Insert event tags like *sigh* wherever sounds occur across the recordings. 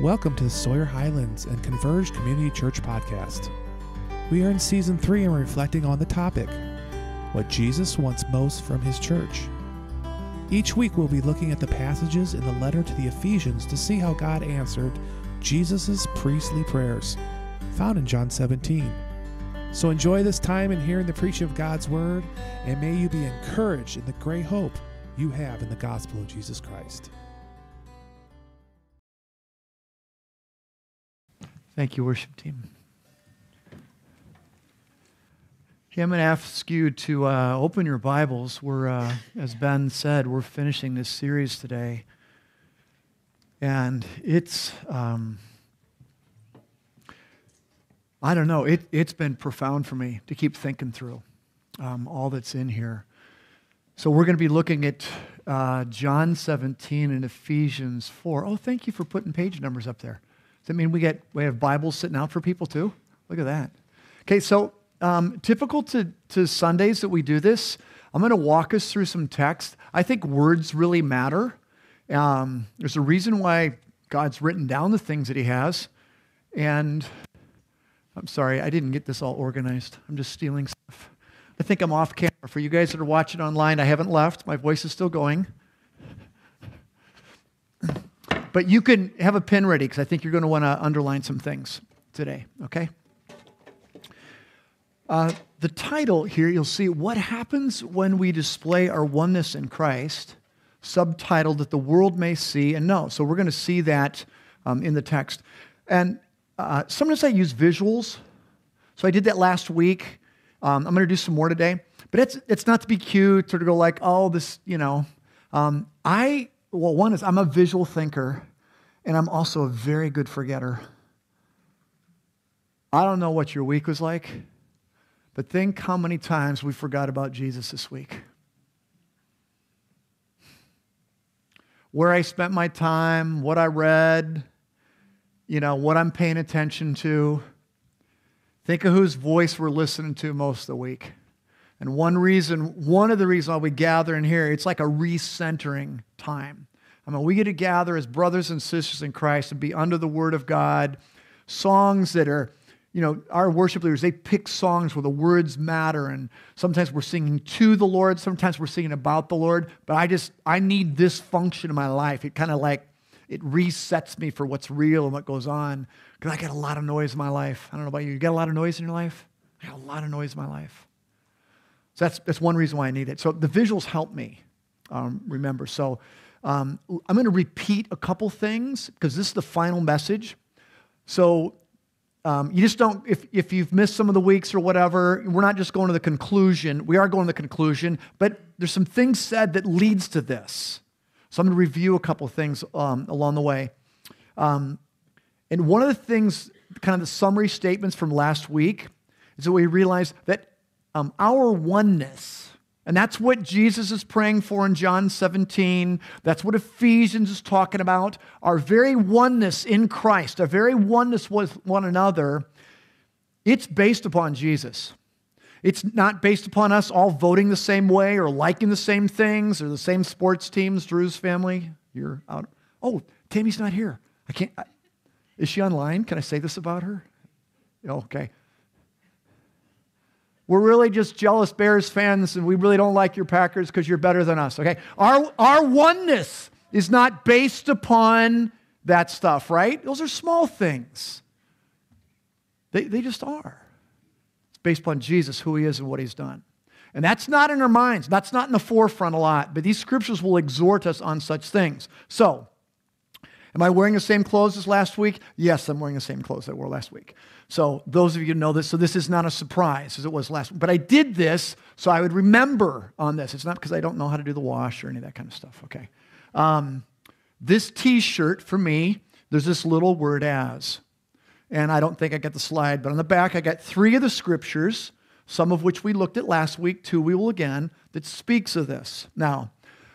Welcome to the Sawyer Highlands and Converge Community Church podcast. We are in season three and reflecting on the topic what Jesus wants most from his church. Each week we'll be looking at the passages in the letter to the Ephesians to see how God answered Jesus' priestly prayers, found in John 17. So enjoy this time in hearing the preaching of God's word, and may you be encouraged in the great hope you have in the gospel of Jesus Christ. Thank you, worship team. Hey, I'm going to ask you to uh, open your Bibles. We're, uh, as Ben said, we're finishing this series today. And it's, um, I don't know, it, it's been profound for me to keep thinking through um, all that's in here. So we're going to be looking at uh, John 17 and Ephesians 4. Oh, thank you for putting page numbers up there. That mean we get we have Bibles sitting out for people too? Look at that. Okay, so um, typical to, to Sundays that we do this, I'm going to walk us through some text. I think words really matter. Um, there's a reason why God's written down the things that He has. And I'm sorry, I didn't get this all organized. I'm just stealing stuff. I think I'm off camera. For you guys that are watching online, I haven't left. My voice is still going. But you can have a pen ready because I think you're going to want to underline some things today, okay? Uh, the title here, you'll see What Happens When We Display Our Oneness in Christ, subtitled That the World May See and Know. So we're going to see that um, in the text. And uh, sometimes I use visuals. So I did that last week. Um, I'm going to do some more today. But it's, it's not to be cute or to go like, oh, this, you know. Um, I well, one is I'm a visual thinker, and I'm also a very good forgetter. I don't know what your week was like, but think how many times we forgot about Jesus this week. Where I spent my time, what I read, you know, what I'm paying attention to. Think of whose voice we're listening to most of the week. And one reason, one of the reasons why we gather in here, it's like a recentering time. I mean, we get to gather as brothers and sisters in Christ and be under the Word of God. Songs that are, you know, our worship leaders, they pick songs where the words matter. And sometimes we're singing to the Lord, sometimes we're singing about the Lord. But I just, I need this function in my life. It kind of like, it resets me for what's real and what goes on. Because I got a lot of noise in my life. I don't know about you. You got a lot of noise in your life? I got a lot of noise in my life. So that's, that's one reason why I need it. So the visuals help me um, remember. So um, I'm going to repeat a couple things because this is the final message. So um, you just don't, if, if you've missed some of the weeks or whatever, we're not just going to the conclusion. We are going to the conclusion, but there's some things said that leads to this. So I'm going to review a couple things um, along the way. Um, and one of the things, kind of the summary statements from last week, is that we realized that um, our oneness. And that's what Jesus is praying for in John 17. That's what Ephesians is talking about. Our very oneness in Christ, our very oneness with one another, it's based upon Jesus. It's not based upon us all voting the same way or liking the same things or the same sports teams. Drew's family, you're out. Oh, Tammy's not here. I can't. I, is she online? Can I say this about her? Okay. We're really just jealous Bears fans and we really don't like your Packers because you're better than us, okay? Our, our oneness is not based upon that stuff, right? Those are small things. They, they just are. It's based upon Jesus, who he is, and what he's done. And that's not in our minds. That's not in the forefront a lot, but these scriptures will exhort us on such things. So, am I wearing the same clothes as last week? Yes, I'm wearing the same clothes I wore last week. So those of you know this, so this is not a surprise as it was last. week. But I did this so I would remember on this. It's not because I don't know how to do the wash or any of that kind of stuff. Okay. Um, this T-shirt for me, there's this little word as, and I don't think I got the slide, but on the back I got three of the scriptures, some of which we looked at last week. Two we will again that speaks of this. Now,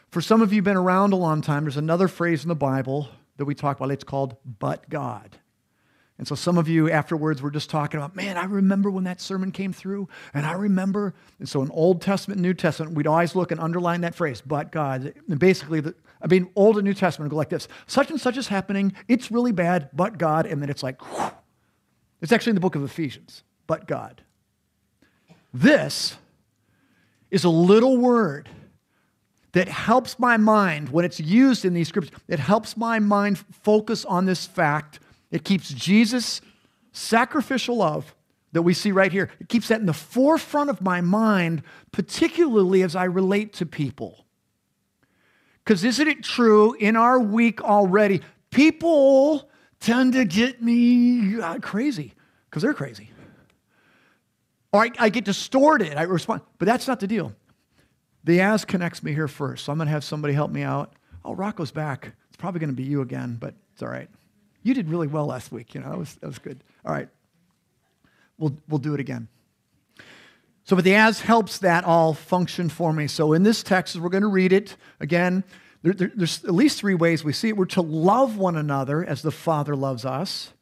for some of you been around a long time, there's another phrase in the Bible that we talk about. It's called "but God." And so some of you afterwards were just talking about, man, I remember when that sermon came through, and I remember. And so in Old Testament, New Testament, we'd always look and underline that phrase, but God. And basically, the, I mean, Old and New Testament go like this such and such is happening, it's really bad, but God, and then it's like, whew. it's actually in the book of Ephesians, but God. This is a little word that helps my mind when it's used in these scriptures. It helps my mind focus on this fact. It keeps Jesus' sacrificial love that we see right here, it keeps that in the forefront of my mind, particularly as I relate to people. Because isn't it true in our week already, people tend to get me uh, crazy because they're crazy. Or I, I, get distorted. I respond, but that's not the deal. The as connects me here first. So I'm going to have somebody help me out. Oh, Rocco's back. It's probably going to be you again, but it's all right. You did really well last week. You know, that was, that was good. All right. We'll, we'll do it again. So, but the as helps that all function for me. So, in this text, we're going to read it again, there, there, there's at least three ways we see it. We're to love one another as the Father loves us.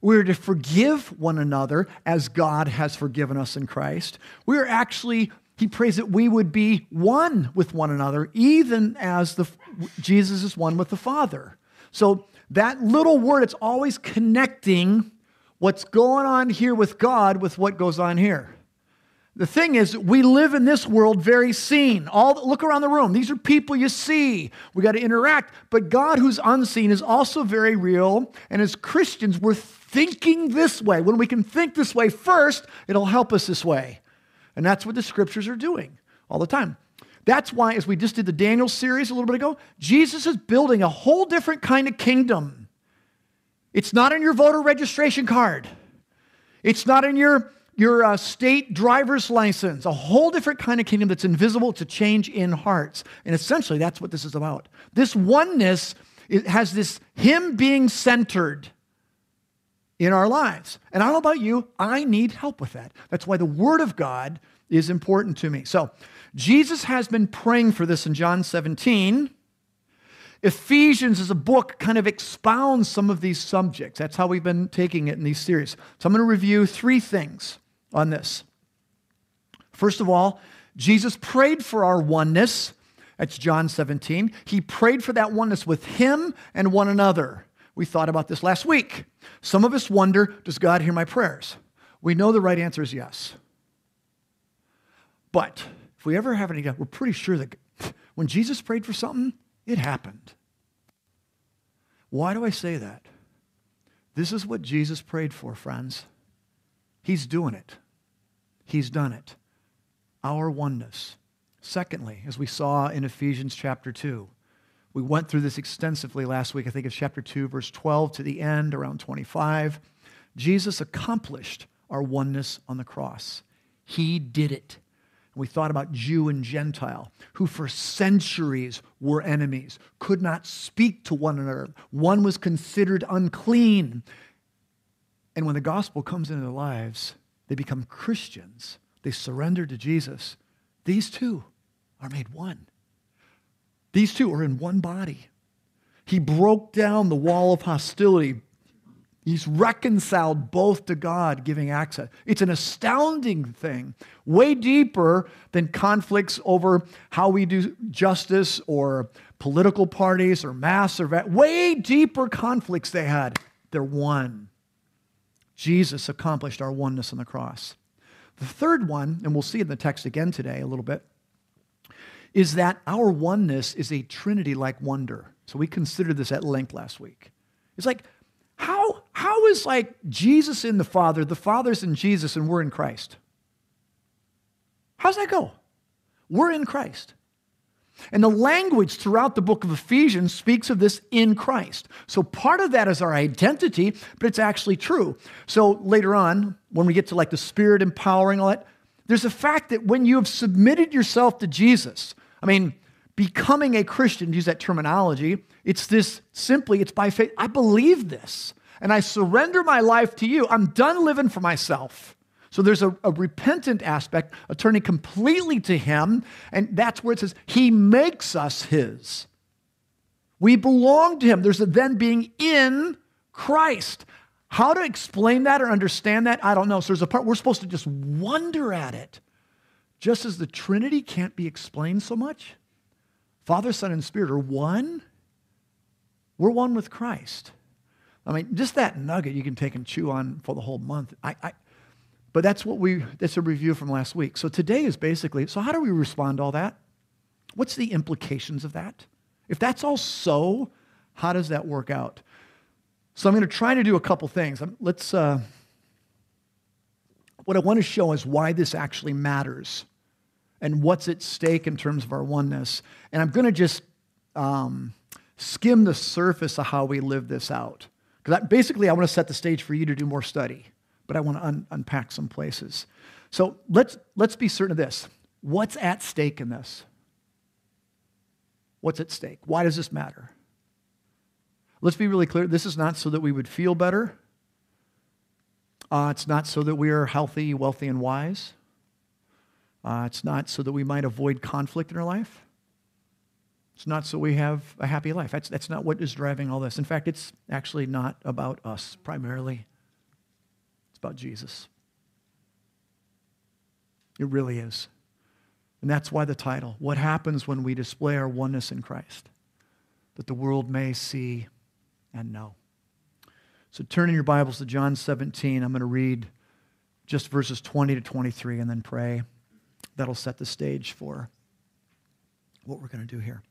We're to forgive one another as God has forgiven us in Christ. We're actually, he prays that we would be one with one another, even as the, Jesus is one with the Father. So, that little word, it's always connecting what's going on here with God with what goes on here. The thing is, we live in this world very seen. All look around the room. These are people you see. We got to interact. But God, who's unseen, is also very real. And as Christians, we're thinking this way. When we can think this way first, it'll help us this way. And that's what the scriptures are doing all the time. That's why, as we just did the Daniel series a little bit ago, Jesus is building a whole different kind of kingdom. It's not in your voter registration card. It's not in your, your uh, state driver's license. A whole different kind of kingdom that's invisible. It's a change in hearts. And essentially, that's what this is about. This oneness it has this Him being centered in our lives. And I don't know about you, I need help with that. That's why the Word of God is important to me. So, Jesus has been praying for this in John 17. Ephesians as a book kind of expounds some of these subjects. That's how we've been taking it in these series. So I'm going to review three things on this. First of all, Jesus prayed for our oneness. That's John 17. He prayed for that oneness with him and one another. We thought about this last week. Some of us wonder Does God hear my prayers? We know the right answer is yes. But if we ever have any, doubt, we're pretty sure that when Jesus prayed for something, it happened. Why do I say that? This is what Jesus prayed for, friends. He's doing it. He's done it. Our oneness. Secondly, as we saw in Ephesians chapter 2, we went through this extensively last week. I think it's chapter 2, verse 12 to the end, around 25. Jesus accomplished our oneness on the cross. He did it. We thought about Jew and Gentile, who for centuries were enemies, could not speak to one another. One was considered unclean. And when the gospel comes into their lives, they become Christians. They surrender to Jesus. These two are made one. These two are in one body. He broke down the wall of hostility He's reconciled both to God, giving access. It's an astounding thing, way deeper than conflicts over how we do justice or political parties or mass or way deeper conflicts they had. They're one. Jesus accomplished our oneness on the cross. The third one, and we'll see in the text again today a little bit, is that our oneness is a Trinity like wonder. So we considered this at length last week. It's like how, how is like Jesus in the Father, the Father's in Jesus, and we're in Christ? How's that go? We're in Christ. And the language throughout the book of Ephesians speaks of this in Christ. So part of that is our identity, but it's actually true. So later on, when we get to like the Spirit empowering all that, there's a fact that when you have submitted yourself to Jesus, I mean, becoming a Christian, use that terminology, it's this simply, it's by faith. I believe this and I surrender my life to you. I'm done living for myself. So there's a, a, repentant aspect, a turning completely to Him, and that's where it says, He makes us His. We belong to Him. There's a then being in Christ. How to explain that or understand that, I don't know. So there's a part we're supposed to just wonder at it. Just as the Trinity can't be explained so much, Father, Son, and Spirit are one We're one with Christ. I mean, just that nugget you can take and chew on for the whole month. I, I, but that's what we, that's a review from last week. So today is basically, so how do we respond to all that? What's the implications of that? If that's all so, how does that work out? So I'm going to try to do a couple things. Um, let's, uh, what I want to show is why this actually matters and what's at stake in terms of our oneness. And I'm going to just um, skim the surface of how we live this out. Because basically, I want to set the stage for you to do more study, but I want to un- unpack some places. So let's, let's be certain of this. What's at stake in this? What's at stake? Why does this matter? Let's be really clear. This is not so that we would feel better. Uh, it's not so that we are healthy, wealthy, and wise. Uh, it's not so that we might avoid conflict in our life. It's not so we have a happy life. That's, that's not what is driving all this. In fact, it's actually not about us primarily, it's about Jesus. It really is. And that's why the title What Happens When We Display Our Oneness in Christ? That the world may see and know. So turn in your Bibles to John 17. I'm going to read just verses 20 to 23 and then pray. That'll set the stage for what we're going to do here.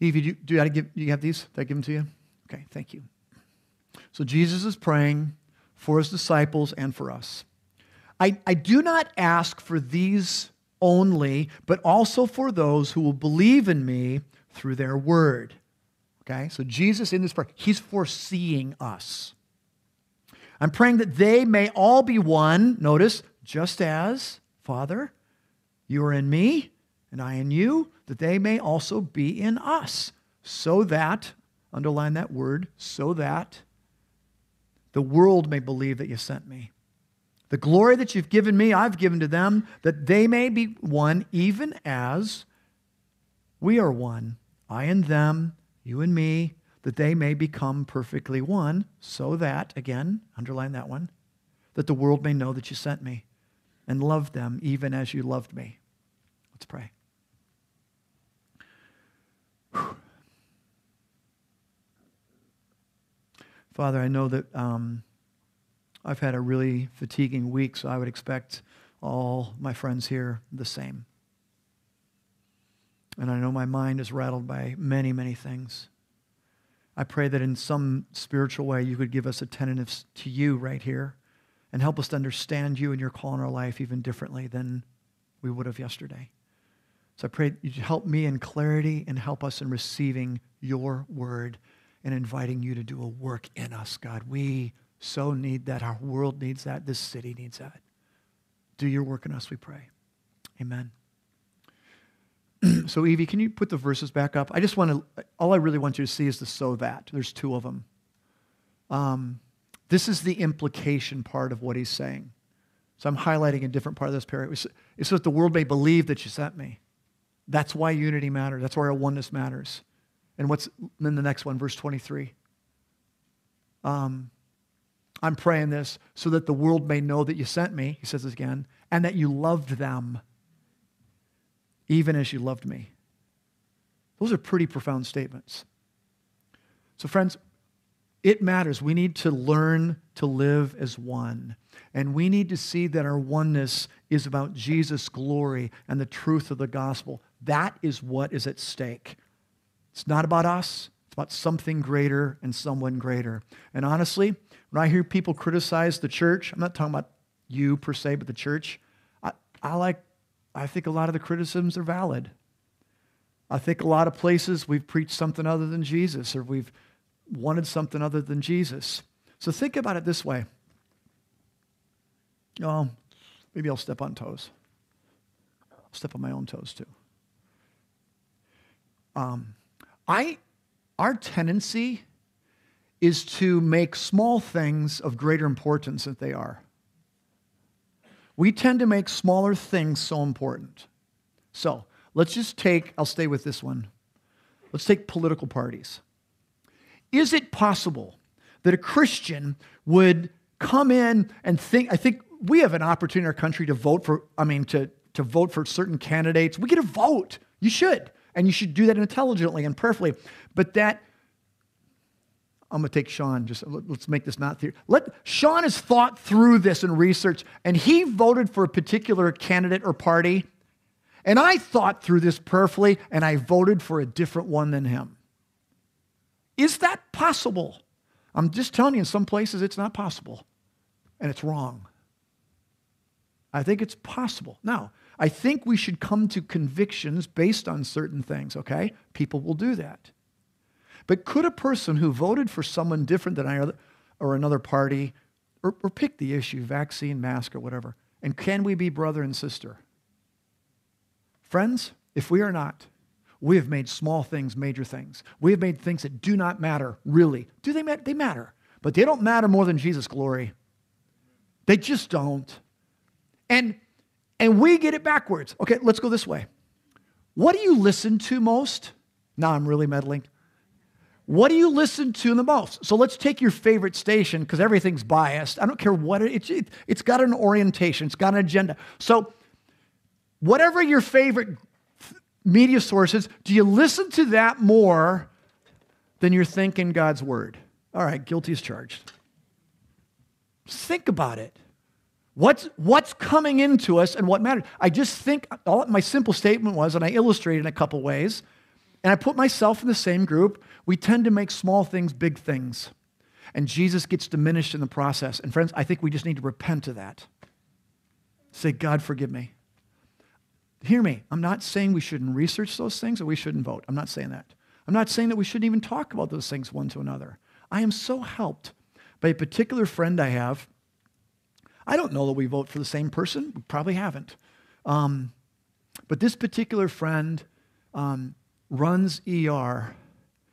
Evie, do, do, I give, do you have these? Did I give them to you? Okay, thank you. So Jesus is praying for his disciples and for us. I, I do not ask for these only, but also for those who will believe in me through their word. Okay, so Jesus in this prayer, he's foreseeing us. I'm praying that they may all be one, notice, just as, Father, you are in me and I in you, that they may also be in us, so that, underline that word, so that the world may believe that you sent me. The glory that you've given me, I've given to them, that they may be one, even as we are one, I and them, you and me, that they may become perfectly one, so that, again, underline that one, that the world may know that you sent me and love them even as you loved me. Let's pray. *sighs* Father, I know that um, I've had a really fatiguing week, so I would expect all my friends here the same. And I know my mind is rattled by many, many things. I pray that in some spiritual way you could give us attentiveness to you right here and help us to understand you and your call in our life even differently than we would have yesterday. So I pray you help me in clarity and help us in receiving your word and inviting you to do a work in us, God. We so need that. Our world needs that. This city needs that. Do your work in us, we pray. Amen. *clears throat* so, Evie, can you put the verses back up? I just want to, all I really want you to see is the so that. There's two of them. Um, this is the implication part of what he's saying. So I'm highlighting a different part of this paragraph. It's so that the world may believe that you sent me. That's why unity matters. That's why our oneness matters. And what's in the next one, verse 23? Um, I'm praying this so that the world may know that you sent me, he says this again, and that you loved them even as you loved me. Those are pretty profound statements. So, friends, it matters. We need to learn to live as one. And we need to see that our oneness is about Jesus' glory and the truth of the gospel. That is what is at stake. It's not about us, it's about something greater and someone greater. And honestly, when I hear people criticize the church, I'm not talking about you per se, but the church, I, I like I think a lot of the criticisms are valid. I think a lot of places we've preached something other than Jesus or we've wanted something other than Jesus. So think about it this way. Oh, maybe I'll step on toes. I'll step on my own toes too. Um, I, our tendency is to make small things of greater importance than they are we tend to make smaller things so important. So let's just take, I'll stay with this one. Let's take political parties. Is it possible that a Christian would come in and think, I think we have an opportunity in our country to vote for, I mean, to, to vote for certain candidates. We get a vote. You should. And you should do that intelligently and prayerfully. But that I'm going to take Sean. Just let's make this not theory. Let Sean has thought through this and researched, and he voted for a particular candidate or party. And I thought through this prayerfully, and I voted for a different one than him. Is that possible? I'm just telling you, in some places it's not possible, and it's wrong. I think it's possible. Now, I think we should come to convictions based on certain things, okay? People will do that. But could a person who voted for someone different than I or another party, or, or pick the issue, vaccine, mask, or whatever, and can we be brother and sister? Friends, if we are not, we have made small things major things. We have made things that do not matter, really. Do they matter? They matter. But they don't matter more than Jesus' glory. They just don't. And, and we get it backwards. Okay, let's go this way. What do you listen to most? Now I'm really meddling. What do you listen to the most? So let's take your favorite station because everything's biased. I don't care what it, it, it's got an orientation, it's got an agenda. So, whatever your favorite media sources, do you listen to that more than you're thinking God's word? All right, guilty is charged. Think about it. What's, what's coming into us and what matters? I just think, all, my simple statement was, and I illustrated in a couple ways, and I put myself in the same group, we tend to make small things big things. And Jesus gets diminished in the process. And friends, I think we just need to repent of that. Say, God, forgive me. Hear me. I'm not saying we shouldn't research those things or we shouldn't vote. I'm not saying that. I'm not saying that we shouldn't even talk about those things one to another. I am so helped by a particular friend I have. I don't know that we vote for the same person. We probably haven't. Um, but this particular friend um, runs ER.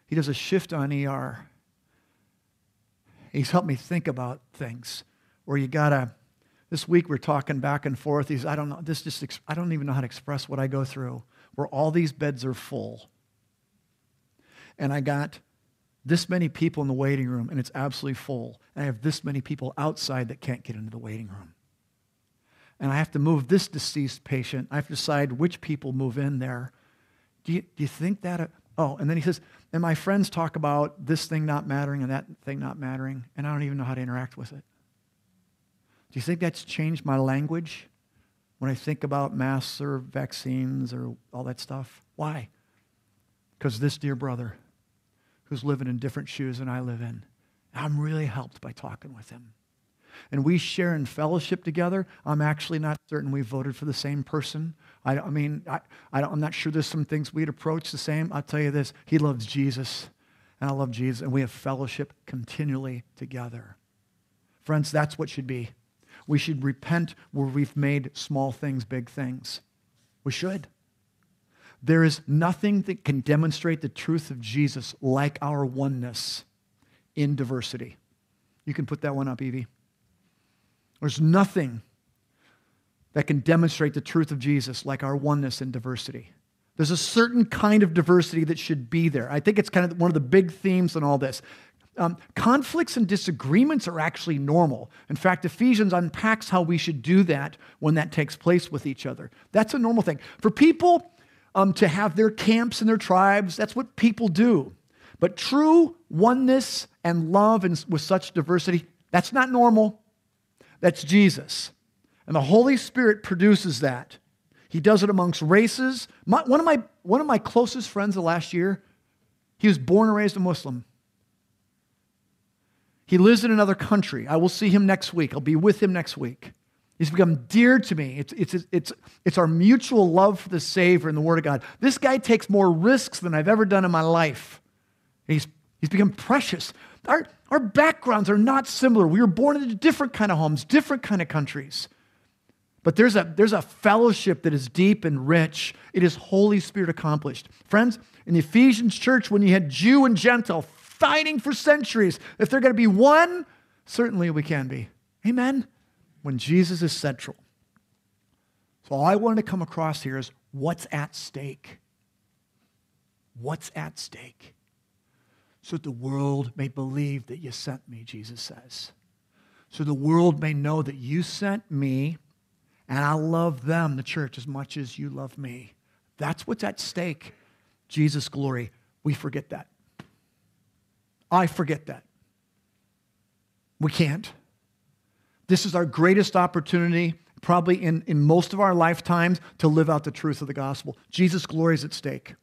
He does a shift on ER. He's helped me think about things where you gotta this week we're talking back and forth. These, I don't know, this just, I don't even know how to express what I go through, where all these beds are full. And I got this many people in the waiting room, and it's absolutely full. And I have this many people outside that can't get into the waiting room. And I have to move this deceased patient. I have to decide which people move in there. Do you, do you think that? Uh, oh, and then he says, and my friends talk about this thing not mattering and that thing not mattering, and I don't even know how to interact with it. Do you think that's changed my language when I think about masks or vaccines or all that stuff? Why? Because this dear brother who's living in different shoes than I live in, I'm really helped by talking with him. And we share in fellowship together. I'm actually not certain we voted for the same person. I, I mean, I, I am not sure there's some things we'd approach the same. I'll tell you this he loves Jesus, and I love Jesus, and we have fellowship continually together. Friends, that's what should be. We should repent where we've made small things big things. We should. There is nothing that can demonstrate the truth of Jesus like our oneness in diversity. You can put that one up, Evie. There's nothing that can demonstrate the truth of Jesus like our oneness in diversity. There's a certain kind of diversity that should be there. I think it's kind of one of the big themes in all this. Um, conflicts and disagreements are actually normal. In fact, Ephesians unpacks how we should do that when that takes place with each other. That's a normal thing. For people um, to have their camps and their tribes, that's what people do. But true oneness and love and with such diversity, that's not normal. That's Jesus. And the Holy Spirit produces that. He does it amongst races. My, one, of my, one of my closest friends the last year, he was born and raised a Muslim. He lives in another country. I will see him next week. I'll be with him next week. He's become dear to me. It's, it's, it's, it's our mutual love for the Savior and the Word of God. This guy takes more risks than I've ever done in my life. He's, he's become precious. Our, our backgrounds are not similar. We were born into different kind of homes, different kind of countries. But there's a, there's a fellowship that is deep and rich. It is Holy Spirit accomplished. Friends, in the Ephesians church, when you had Jew and Gentile, fighting for centuries. If they're going to be one, certainly we can be. Amen? When Jesus is central. So all I wanted to come across here is what's at stake? What's at stake? So that the world may believe that you sent me, Jesus says. So the world may know that you sent me and I love them, the church, as much as you love me. That's what's at stake. Jesus' glory. We forget that. I forget that. We can't. This is our greatest opportunity, probably in, in most of our lifetimes, to live out the truth of the gospel. Jesus' glory is at stake.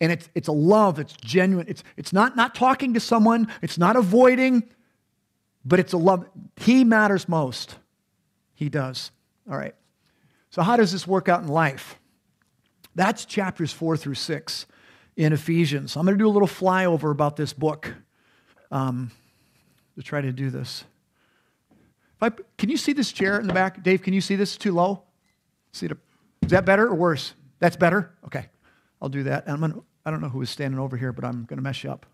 And it's, it's a love, it's genuine. It's, it's not, not talking to someone, it's not avoiding, but it's a love. He matters most. He does. All right. So, how does this work out in life? That's chapters four through six in Ephesians. I'm going to do a little flyover about this book um, to try to do this. I, can you see this chair in the back? Dave, can you see this? too low? See it? Is that better or worse? That's better? Okay. I'll do that. I'm gonna, I don't know who is standing over here, but I'm going to mess you up.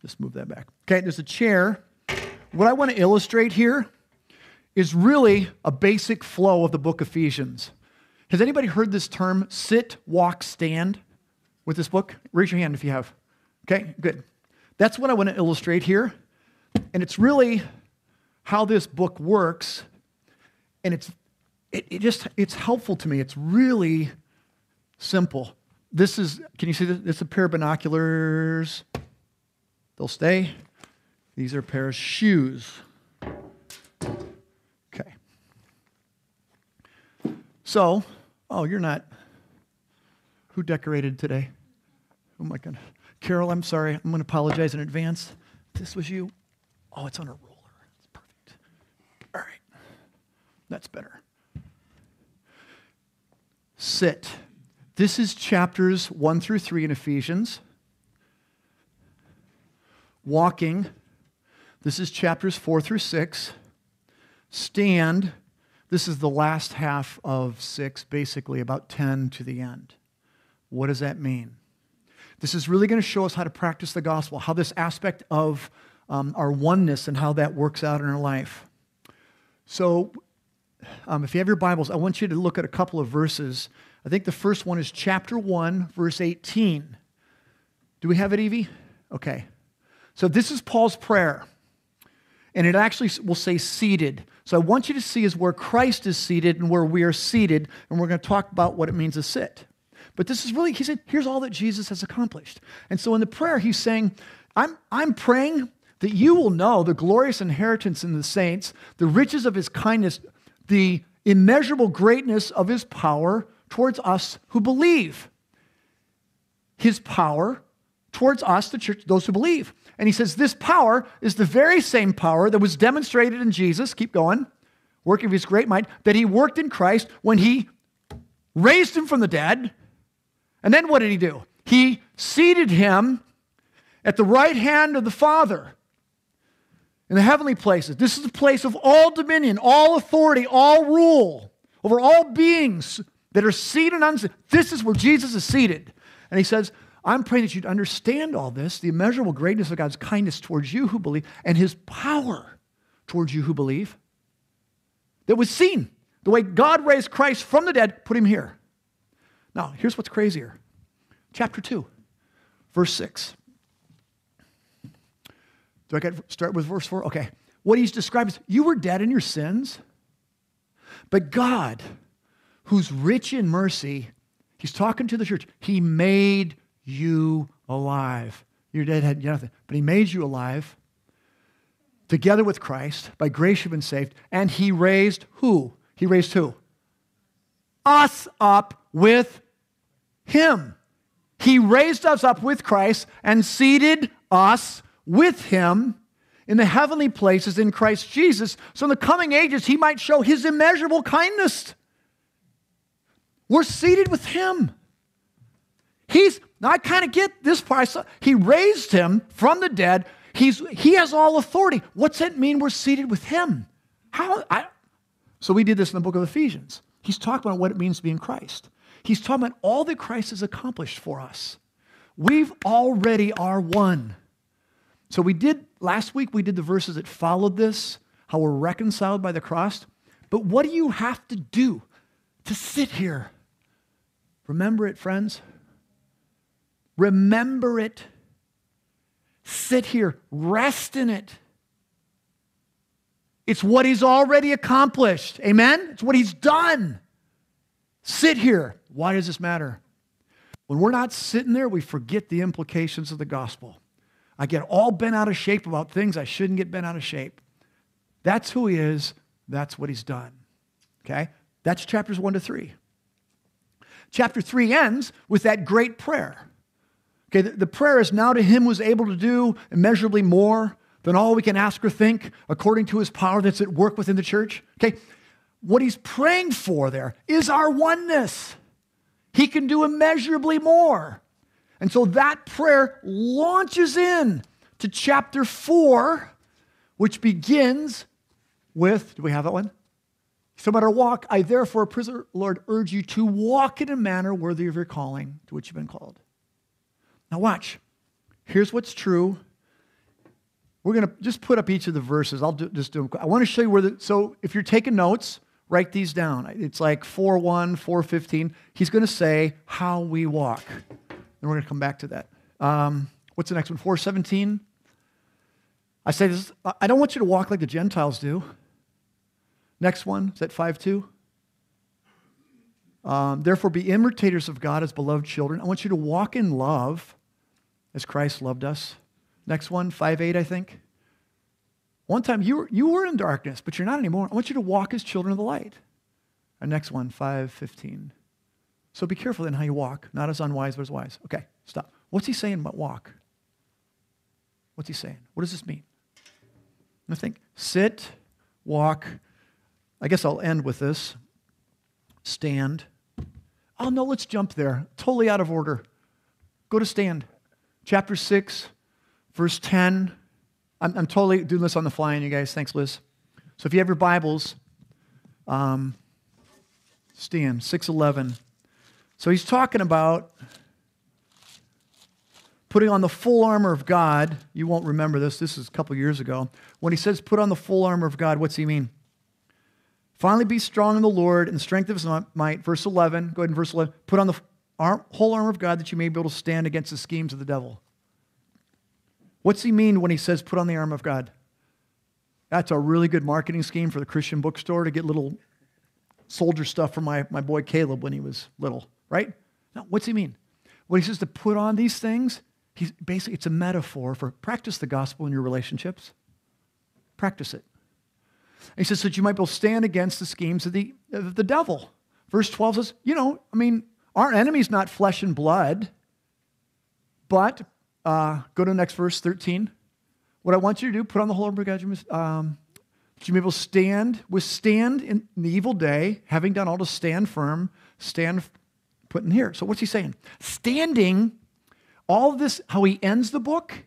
Just move that back. Okay, there's a chair. What I want to illustrate here is really a basic flow of the book Ephesians. Has anybody heard this term, sit, walk, stand, with this book? Raise your hand if you have. Okay, good. That's what I want to illustrate here. And it's really how this book works. And it's it, it just it's helpful to me. It's really simple. This is, can you see this? Is a pair of binoculars. They'll stay. These are a pair of shoes. Okay. So, oh, you're not. Who decorated today? Oh my God. Carol, I'm sorry. I'm going to apologize in advance. This was you. Oh, it's on a roller. It's perfect. All right. That's better. Sit. This is chapters 1 through 3 in Ephesians. Walking. This is chapters 4 through 6. Stand. This is the last half of 6, basically about 10 to the end. What does that mean? This is really going to show us how to practice the gospel, how this aspect of um, our oneness and how that works out in our life. So, um, if you have your Bibles, I want you to look at a couple of verses I think the first one is chapter 1, verse 18. Do we have it, Evie? Okay. So this is Paul's prayer. And it actually will say seated. So I want you to see is where Christ is seated and where we are seated. And we're going to talk about what it means to sit. But this is really, he said, here's all that Jesus has accomplished. And so in the prayer, he's saying, I'm, I'm praying that you will know the glorious inheritance in the saints, the riches of his kindness, the immeasurable greatness of his power towards us who believe. His power towards us, the church, those who believe. And he says this power is the very same power that was demonstrated in Jesus, keep going, working of his great might, that he worked in Christ when he raised him from the dead. And then what did he do? He seated him at the right hand of the Father in the heavenly places. This is the place of all dominion, all authority, all rule over all beings that are seated on this is where Jesus is seated. And he says, I'm praying that you'd understand all this, the immeasurable greatness of God's kindness towards you who believe, and his power towards you who believe. That was seen. The way God raised Christ from the dead, put him here. Now, here's what's crazier. Chapter 2, verse 6. Do I get start with verse 4? Okay. What he's describing is you were dead in your sins, but God, who's rich in mercy, he's talking to the church. He made you alive. You're dead had nothing, but he made you alive together with Christ. By grace you've been saved. And he raised who? He raised who? Us up with him. He raised us up with Christ and seated us with him in the heavenly places in Christ Jesus. So in the coming ages, he might show his immeasurable kindness we're seated with him. He's, now I kind of get this part. He raised him from the dead. He's, he has all authority. What's it mean we're seated with him? How? I, so we did this in the book of Ephesians. He's talking about what it means to be in Christ. He's talking about all that Christ has accomplished for us. We've already are one. So we did, last week we did the verses that followed this, how we're reconciled by the cross. But what do you have to do to sit here? Remember it, friends. Remember it. Sit here, rest in it. It's what he's already accomplished. Amen? It's what he's done. Sit here. Why does this matter? When we're not sitting there, we forget the implications of the gospel. I get all bent out of shape about things I shouldn't get bent out of shape. That's who he is. That's what he's done. Okay? That's chapters one to three. Chapter three ends with that great prayer. Okay, the, the prayer is now to him is able to do immeasurably more than all we can ask or think according to his power that's at work within the church. Okay, what he's praying for there is our oneness. He can do immeasurably more. And so that prayer launches in to chapter four, which begins with, do we have that one? So about our walk, I therefore, prisoner, Lord, urge you to walk in a manner worthy of your calling to which you've been called. Now watch. Here's what's true. We're going to just put up each of the verses. I'll do, just do them. I want to show you where the, so if you're taking notes, write these down. It's like 4 1, 4 15. He's going to say how we walk. And we're going to come back to that. Um, what's the next one? 417. I say this, I don't want you to walk like the Gentiles do. Next one, is that 5 2? Um, Therefore, be imitators of God as beloved children. I want you to walk in love as Christ loved us. Next one, 5 8, I think. One time you were, you were in darkness, but you're not anymore. I want you to walk as children of the light. Our next one, 515. So be careful in how you walk, not as unwise, but as wise. Okay, stop. What's he saying about walk? What's he saying? What does this mean? I think sit, walk. I guess I'll end with this. Stand. Oh, no, let's jump there. Totally out of order. Go to stand. Chapter 6, verse 10 I'm, I'm totally doing this on the fly on you guys. Thanks, Liz. So if you have your Bibles, um, stand, 611. So he's talking about putting on the full armor of God. You won't remember this. This is a couple years ago. When he says put on the full armor of God, what's he mean? Finally, be strong in the Lord and the strength of his might. Verse 11, go ahead and verse 11. Put on the whole armor of God that you may be able to stand against the schemes of the devil. What's he mean when he says put on the armor of God? That's a really good marketing scheme for the Christian bookstore to get little soldier stuff for my, my boy Caleb when he was little, right? Now, what's he mean? When he says to put on these things, he's basically it's a metaphor for practice the gospel in your relationships. Practice it. And he says that you might to stand against the schemes of the, of the devil. Verse 12 says, you know, I mean, our enemy's not flesh and blood, but uh, go to the next verse, 13. What I want you to do, put on the whole armor of God, um, you may be able to stand, withstand in the evil day, having done all to stand firm, stand put in here. So what's he saying? Standing, all this, how he ends the book,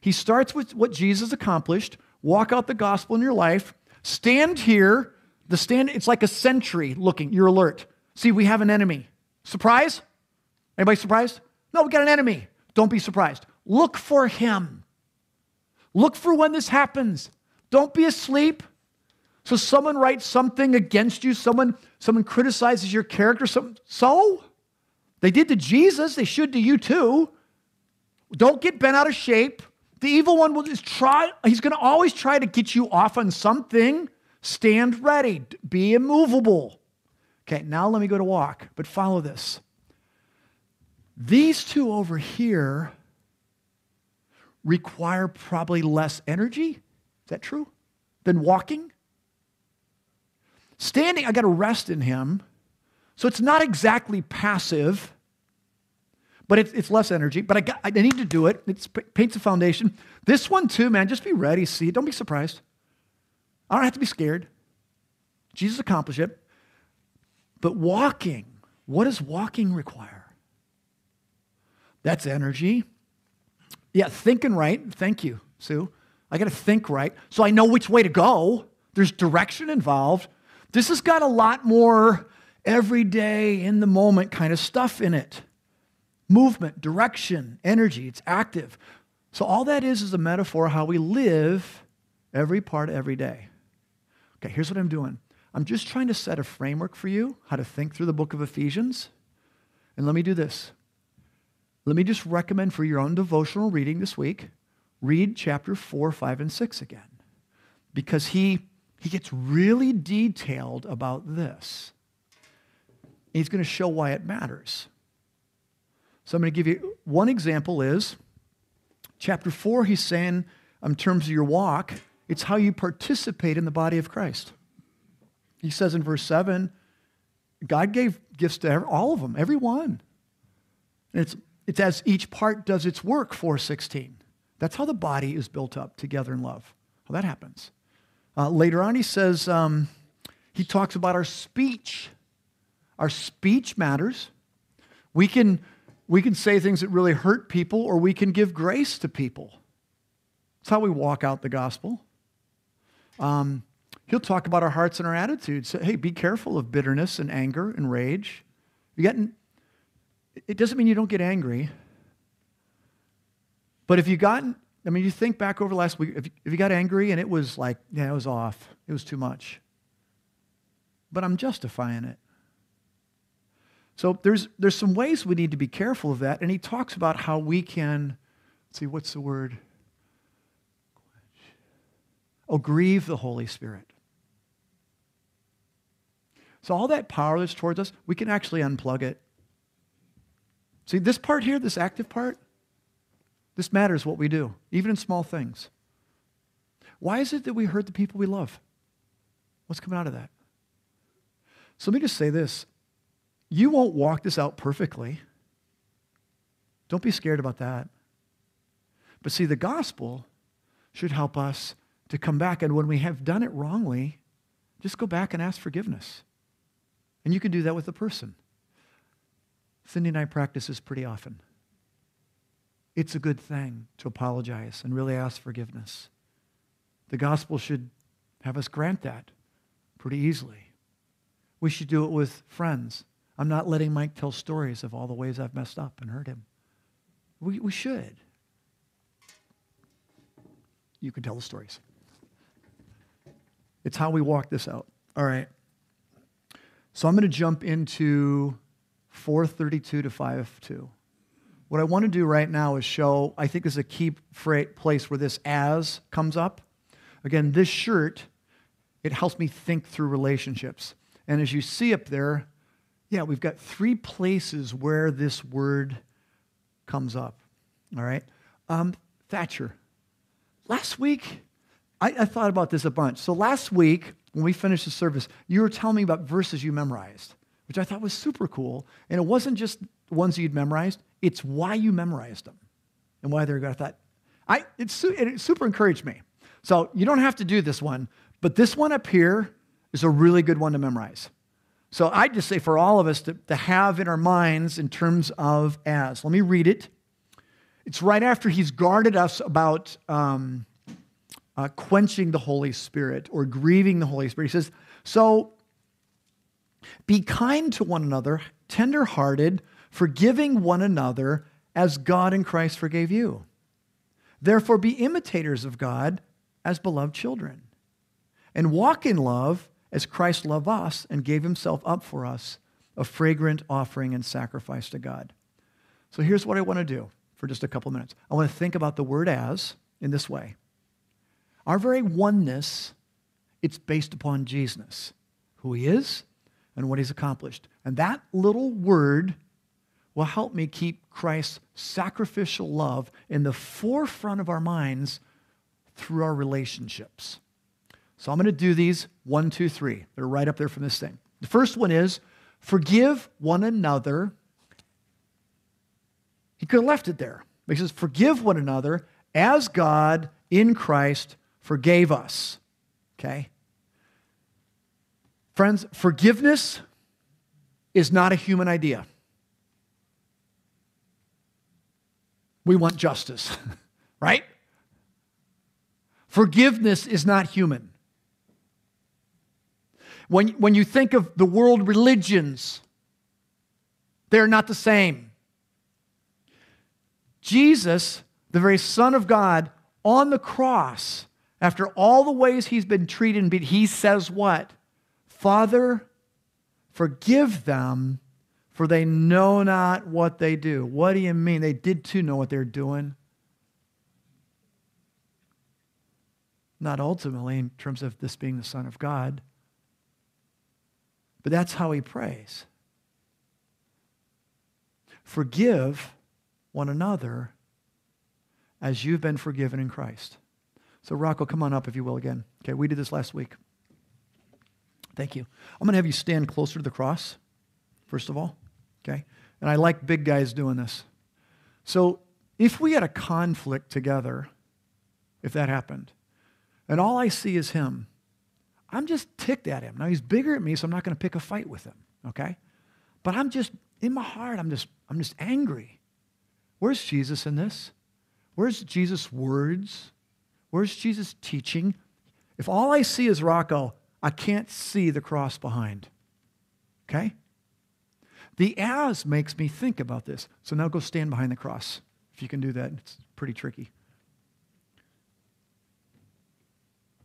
he starts with what Jesus accomplished, walk out the gospel in your life, stand here, the stand, it's like a sentry looking, you're alert. See, we have an enemy. Surprise? Anybody surprised? No, we got an enemy. Don't be surprised. Look for him. Look for when this happens. Don't be asleep. So someone writes something against you, someone, someone criticizes your character. So, so they did to Jesus, they should to you too. Don't get bent out of shape. The evil one will just try, he's going to always try to get you off on something. Stand ready, be immovable. Okay, now let me go to walk, but follow this. These two over here require probably less energy. Is that true? Than walking? Standing, I got to rest in Him. So it's not exactly passive, but it's, it's less energy. But I, got, I need to do it. It paints a foundation. This one, too, man, just be ready. See. Don't be surprised. I don't have to be scared. Jesus accomplished it. But walking, what does walking require? That's energy. Yeah, thinking right. Thank you, Sue. I got to think right so I know which way to go. There's direction involved. This has got a lot more everyday, in the moment kind of stuff in it movement, direction, energy. It's active. So, all that is is a metaphor how we live every part every day. Okay, here's what I'm doing I'm just trying to set a framework for you how to think through the book of Ephesians. And let me do this let me just recommend for your own devotional reading this week, read chapter 4, 5, and 6 again. Because he, he gets really detailed about this. He's going to show why it matters. So I'm going to give you one example is Chapter 4, he's saying, in terms of your walk, it's how you participate in the body of Christ. He says in verse 7, God gave gifts to all of them, every one. And it's, it's as each part does its work, 416. That's how the body is built up together in love. How that happens. Uh, later on, he says, um, he talks about our speech. Our speech matters. We can, we can say things that really hurt people, or we can give grace to people. That's how we walk out the gospel. Um, he'll talk about our hearts and our attitudes. Hey, be careful of bitterness and anger and rage. You get, it doesn't mean you don't get angry. But if you got, I mean, you think back over last week, if, if you got angry and it was like, yeah, it was off, it was too much. But I'm justifying it. So there's, there's some ways we need to be careful of that. And he talks about how we can, see, what's the word? Oh, grieve the Holy Spirit. So all that power that's towards us, we can actually unplug it. See, this part here, this active part, this matters what we do, even in small things. Why is it that we hurt the people we love? What's coming out of that? So let me just say this. You won't walk this out perfectly. Don't be scared about that. But see, the gospel should help us to come back. And when we have done it wrongly, just go back and ask forgiveness. And you can do that with a person. Cindy and I practice this pretty often. It's a good thing to apologize and really ask forgiveness. The gospel should have us grant that pretty easily. We should do it with friends. I'm not letting Mike tell stories of all the ways I've messed up and hurt him. We, we should. You can tell the stories. It's how we walk this out. All right. So I'm going to jump into 432 to 52. What I want to do right now is show, I think is a key place where this as comes up. Again, this shirt, it helps me think through relationships. And as you see up there, yeah, we've got three places where this word comes up. All right. Um, Thatcher. Last week, I, I thought about this a bunch. So last week, when we finished the service, you were telling me about verses you memorized, which I thought was super cool. And it wasn't just ones you'd memorized, it's why you memorized them and why they're good. I thought, I, it's, it super encouraged me. So you don't have to do this one, but this one up here is a really good one to memorize. So I just say for all of us to, to have in our minds in terms of as. Let me read it. It's right after he's guarded us about um, uh, quenching the Holy Spirit or grieving the Holy Spirit. He says, So be kind to one another, tenderhearted, forgiving one another as God in Christ forgave you. Therefore, be imitators of God as beloved children, and walk in love as Christ loved us and gave himself up for us, a fragrant offering and sacrifice to God. So here's what I want to do for just a couple minutes. I want to think about the word as in this way. Our very oneness, it's based upon Jesus, who he is and what he's accomplished. And that little word will help me keep Christ's sacrificial love in the forefront of our minds through our relationships. So I'm going to do these one, two, three. They're right up there from this thing. The first one is forgive one another. He could have left it there. He says, forgive one another as God in Christ forgave us. Okay? Friends, forgiveness is not a human idea. We want justice, *laughs* right? Forgiveness is not human. When, when you think of the world religions, they're not the same. Jesus, the very Son of God, on the cross, after all the ways he's been treated he says what? Father, forgive them, for they know not what they do. What do you mean? They did too know what they're doing. Not ultimately in terms of this being the Son of God, but that's how he prays. Forgive one another as you've been forgiven in Christ. So, Rocco, come on up if you will again. Okay, we did this last week. Thank you. I'm going to have you stand closer to the cross, first of all. Okay? And I like big guys doing this. So, if we had a conflict together, if that happened, and all I see is him, I'm just ticked at him. Now, he's bigger at me, so I'm not going to pick a fight with him. Okay? But I'm just, in my heart, I'm just, I'm just angry. Where's Jesus in this? Where's Jesus' words? Where's Jesus' teaching? If all I see is Rocco, I can't see the cross behind. Okay? The as makes me think about this. So now go stand behind the cross. If you can do that, it's pretty tricky.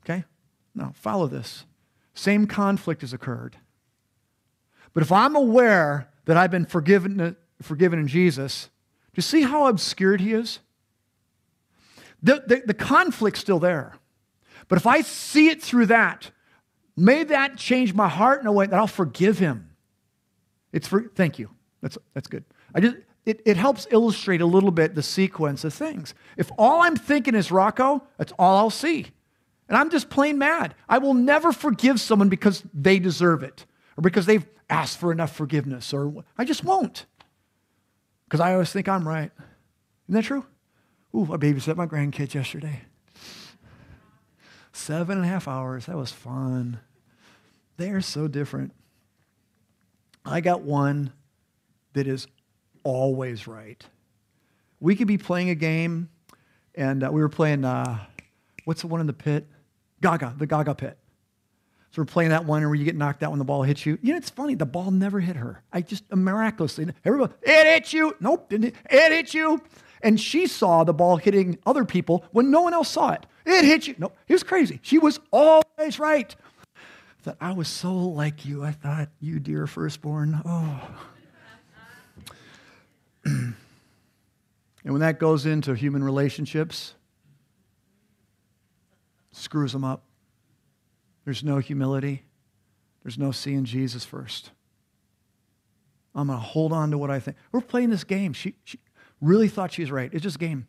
Okay? Now, follow this. Same conflict has occurred. But if I'm aware that I've been forgiven, forgiven in Jesus, do you see how obscured he is? The, the, the conflict's still there. But if I see it through that, may that change my heart in a way that I'll forgive him. It's for, thank you. That's, that's good. I just, it, it helps illustrate a little bit the sequence of things. If all I'm thinking is Rocco, that's all I'll see. And I'm just plain mad. I will never forgive someone because they deserve it or because they've asked for enough forgiveness or I just won't. Because I always think I'm right. Isn't that true? Ooh, I babysat my grandkids yesterday. Seven and a half hours. That was fun. They are so different. I got one that is always right. We could be playing a game, and uh, we were playing, uh, what's the one in the pit? Gaga, the Gaga pit. So we're playing that one where you get knocked out when the ball hits you. You know, it's funny. The ball never hit her. I just miraculously, everybody, it hit you. Nope, didn't hit. It hit you. And she saw the ball hitting other people when no one else saw it. It hit you. No, it was crazy. She was always right. That I was so like you. I thought, you dear firstborn. Oh. *clears throat* and when that goes into human relationships, screws them up. There's no humility. There's no seeing Jesus first. I'm going to hold on to what I think. We're playing this game. She, she really thought she was right. It's just a game.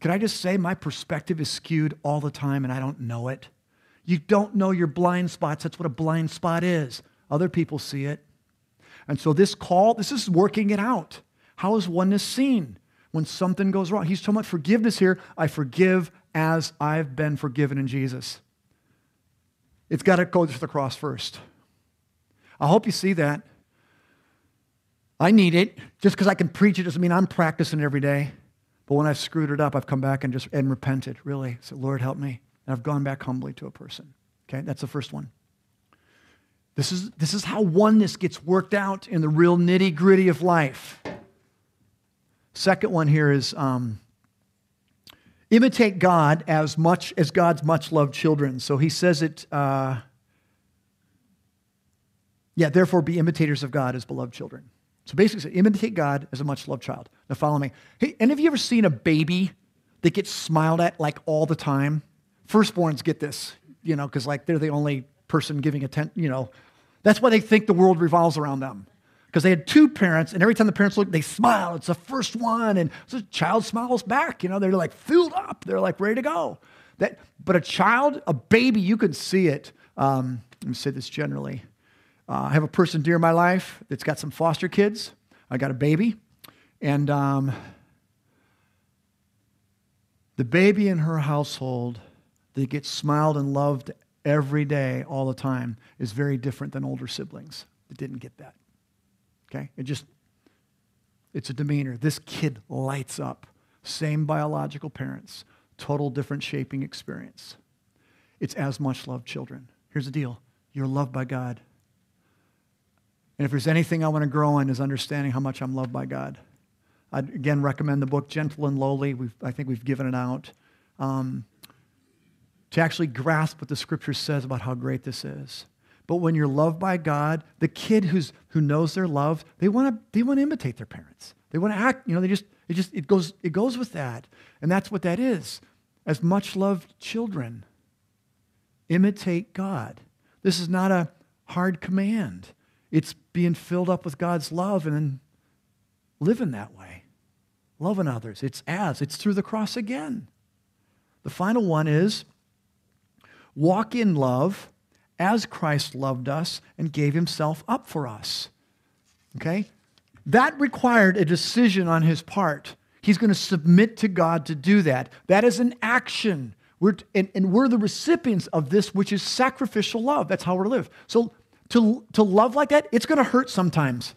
Can I just say my perspective is skewed all the time and I don't know it? You don't know your blind spots. That's what a blind spot is. Other people see it. And so this call, this is working it out. How is oneness seen when something goes wrong? He's talking about forgiveness here. I forgive as I've been forgiven in Jesus. It's got to go to the cross first. I hope you see that. I need it. Just because I can preach it doesn't mean I'm practicing every day. But when I've screwed it up, I've come back and just and repented, really. So Lord, help me. And I've gone back humbly to a person. Okay, that's the first one. This is, this is how oneness gets worked out in the real nitty gritty of life. Second one here is um, imitate God as much as God's much loved children. So he says it, uh, yeah, therefore be imitators of God as beloved children. So basically, imitate God as a much loved child. Now follow me. Hey, any of you ever seen a baby that gets smiled at like all the time? Firstborns get this, you know, because like they're the only person giving attention, you know. That's why they think the world revolves around them because they had two parents, and every time the parents look, they smile. It's the first one, and so the child smiles back. You know, they're like filled up. They're like ready to go. That, but a child, a baby, you can see it. Um, let me say this generally. Uh, I have a person dear in my life that's got some foster kids. I got a baby, and um, the baby in her household that gets smiled and loved every day, all the time, is very different than older siblings that didn't get that. Okay? It just, it's a demeanor. This kid lights up. Same biological parents, total different shaping experience. It's as much loved children. Here's the deal you're loved by God. And if there's anything I want to grow in is understanding how much I'm loved by God. I'd again recommend the book Gentle and Lowly. We've, I think we've given it out. Um, to actually grasp what the scripture says about how great this is. But when you're loved by God, the kid who's, who knows they're loved, they want to they want to imitate their parents. They want to act, you know, they just it just it goes it goes with that. And that's what that is. As much loved children, imitate God. This is not a hard command. It's being filled up with God's love and then living that way. loving others. It's as, it's through the cross again. The final one is walk in love as Christ loved us and gave himself up for us. Okay? That required a decision on his part. He's going to submit to God to do that. That is an action. We're, and, and we're the recipients of this, which is sacrificial love. That's how we're live. So to, to love like that, it's going to hurt sometimes.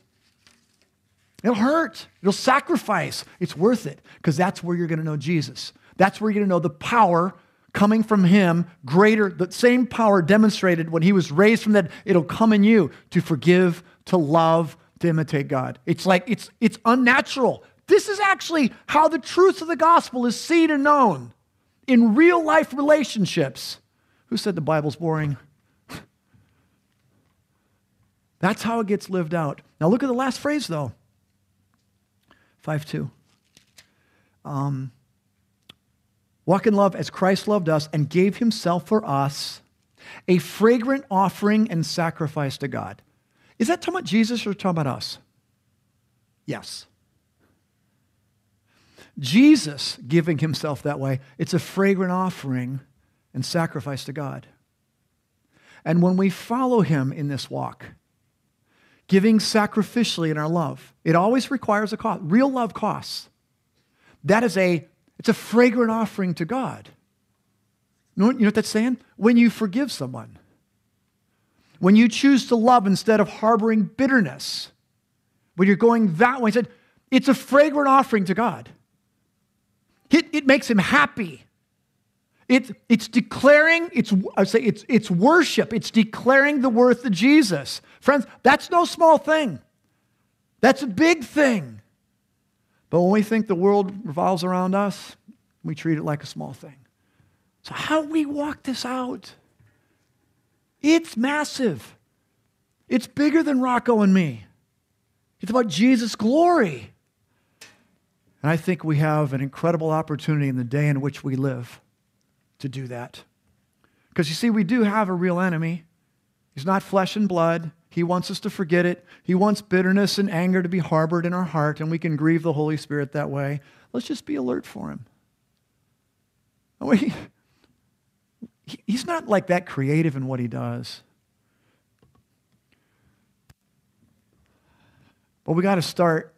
It'll hurt. It'll sacrifice. It's worth it because that's where you're going to know Jesus. That's where you're going to know the power coming from him, greater, the same power demonstrated when he was raised from that. It'll come in you to forgive, to love, to imitate God. It's like, it's, it's unnatural. This is actually how the truth of the gospel is seen and known in real life relationships. Who said the Bible's boring? *laughs* That's how it gets lived out. Now look at the last phrase though. 5 2. Um, Walk in love as Christ loved us and gave himself for us, a fragrant offering and sacrifice to God. Is that talking about Jesus or talking about us? Yes. Jesus giving himself that way, it's a fragrant offering and sacrifice to God. And when we follow him in this walk, giving sacrificially in our love, it always requires a cost. Real love costs. That is a it's a fragrant offering to God. You know, you know what that's saying? When you forgive someone, when you choose to love instead of harboring bitterness, when you're going that way, said, it's a fragrant offering to God. It, it makes him happy. It, it's declaring, it's, I say it's, it's worship. It's declaring the worth of Jesus. Friends, that's no small thing. That's a big thing. But when we think the world revolves around us, we treat it like a small thing. So, how we walk this out? It's massive. It's bigger than Rocco and me. It's about Jesus' glory. And I think we have an incredible opportunity in the day in which we live to do that. Because you see, we do have a real enemy. He's not flesh and blood. He wants us to forget it. He wants bitterness and anger to be harbored in our heart, and we can grieve the Holy Spirit that way. Let's just be alert for him. he's not like that creative in what he does. But we got to start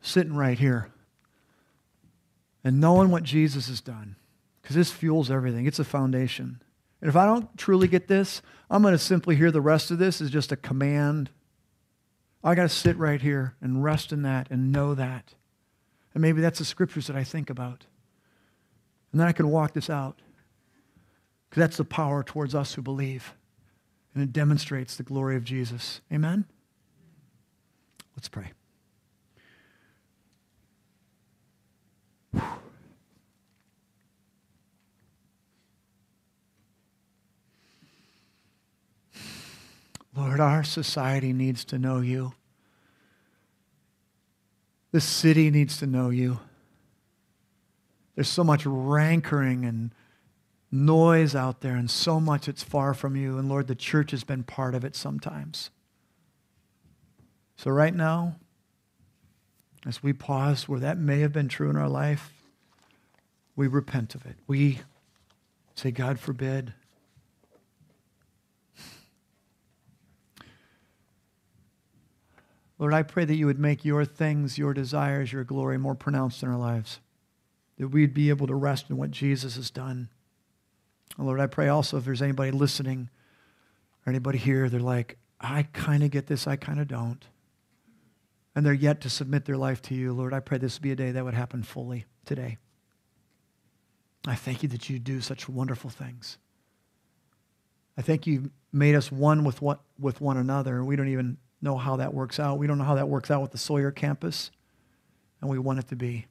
sitting right here and knowing what Jesus has done because this fuels everything. It's a foundation. And if I don't truly get this, I'm going to simply hear the rest of this as just a command. I got to sit right here and rest in that and know that. And maybe that's the scriptures that I think about. And then I can walk this out. Because that's the power towards us who believe. And it demonstrates the glory of Jesus. Amen? Let's pray. Lord, our society needs to know you. The city needs to know you. There's so much rancor and noise out there, and so much it's far from you. And Lord, the church has been part of it sometimes. So, right now, as we pause where that may have been true in our life, we repent of it. We say, God forbid. Lord, I pray that you would make your things, your desires, your glory more pronounced in our lives. That we'd be able to rest in what Jesus has done. And Lord, I pray also if there's anybody listening or anybody here, they're like, I kind of get this, I kind of don't. And they're yet to submit their life to you. Lord, I pray this would be a day that would happen fully today. I thank you that you do such wonderful things. I thank you made us one with, what, with one another. We don't even know how that works out. We don't know how that works out with the Sawyer campus, and we want it to be.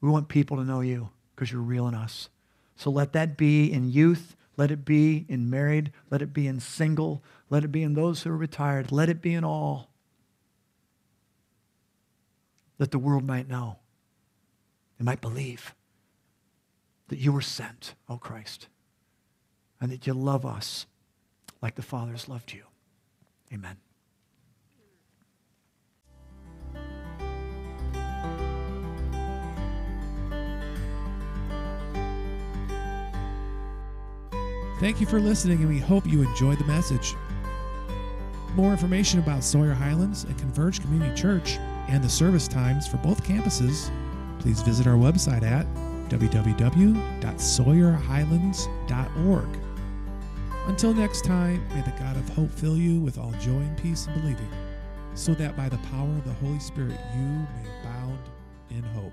We want people to know you because you're real in us. So let that be in youth. Let it be in married. Let it be in single. Let it be in those who are retired. Let it be in all. That the world might know. They might believe that you were sent, O oh Christ, and that you love us like the Father's loved you. Amen. Thank you for listening, and we hope you enjoyed the message. More information about Sawyer Highlands and Converge Community Church and the service times for both campuses, please visit our website at www.sawyerhighlands.org. Until next time, may the God of hope fill you with all joy and peace in believing, so that by the power of the Holy Spirit you may abound in hope.